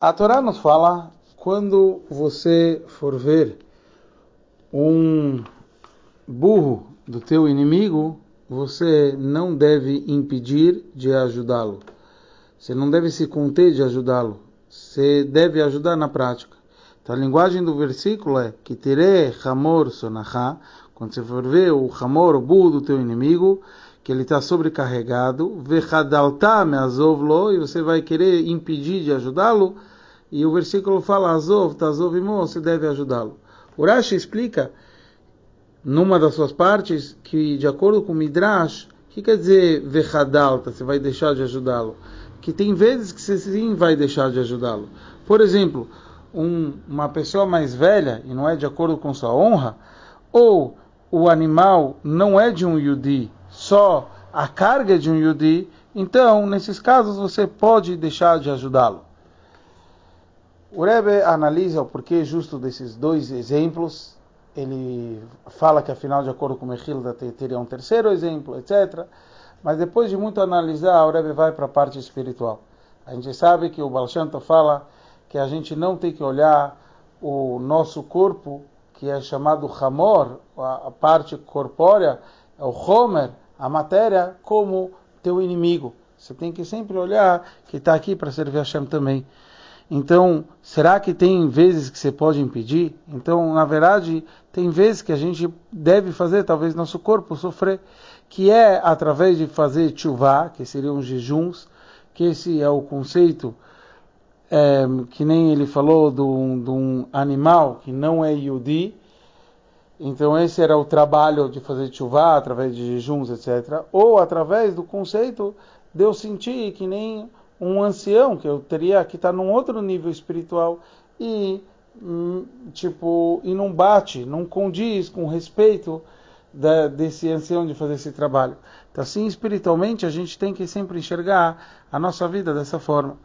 A Torá nos fala quando você for ver um burro do teu inimigo, você não deve impedir de ajudá-lo. Você não deve se conter de ajudá-lo. Você deve ajudar na prática. Então a linguagem do versículo é que tere hamor sonachá, quando você for ver o hamor, o burro do teu inimigo, que ele está sobrecarregado, e você vai querer impedir de ajudá-lo, e o versículo fala azov, tazov imo, você deve ajudá-lo. Urashi explica, numa das suas partes, que de acordo com o Midrash, o que quer dizer vechadalta, você vai deixar de ajudá-lo? Que tem vezes que você sim vai deixar de ajudá-lo. Por exemplo, um, uma pessoa mais velha, e não é de acordo com sua honra, ou o animal não é de um Yudi, só a carga é de um Yudi, então, nesses casos, você pode deixar de ajudá-lo. O Rebbe analisa o porquê justo desses dois exemplos. Ele fala que, afinal, de acordo com o Mechilda, teria um terceiro exemplo, etc. Mas depois de muito analisar, o Rebbe vai para a parte espiritual. A gente sabe que o Baal fala que a gente não tem que olhar o nosso corpo, que é chamado Hamor, a parte corpórea, o Homer, a matéria, como teu inimigo. Você tem que sempre olhar que está aqui para servir a Hashem também. Então, será que tem vezes que você pode impedir? Então, na verdade, tem vezes que a gente deve fazer, talvez nosso corpo sofrer, que é através de fazer chuvá, que seriam jejuns, que esse é o conceito é, que nem ele falou de um, de um animal que não é yudi. Então esse era o trabalho de fazer chuvá através de jejuns, etc. Ou através do conceito de eu sentir que nem um ancião, que eu teria que estar num outro nível espiritual e hum, tipo e não bate, não condiz com respeito da, desse ancião de fazer esse trabalho. Então assim espiritualmente a gente tem que sempre enxergar a nossa vida dessa forma.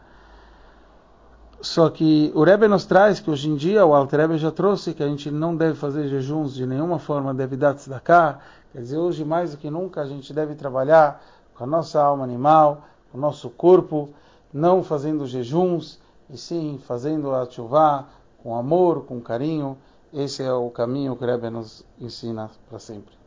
Só que o Rebbe nos traz que hoje em dia, o Alter Rebbe já trouxe que a gente não deve fazer jejuns de nenhuma forma, deve dar tzedakah. Quer dizer, hoje mais do que nunca a gente deve trabalhar com a nossa alma animal, com o nosso corpo, não fazendo jejuns, e sim fazendo a chuvá com amor, com carinho. Esse é o caminho que o Rebbe nos ensina para sempre.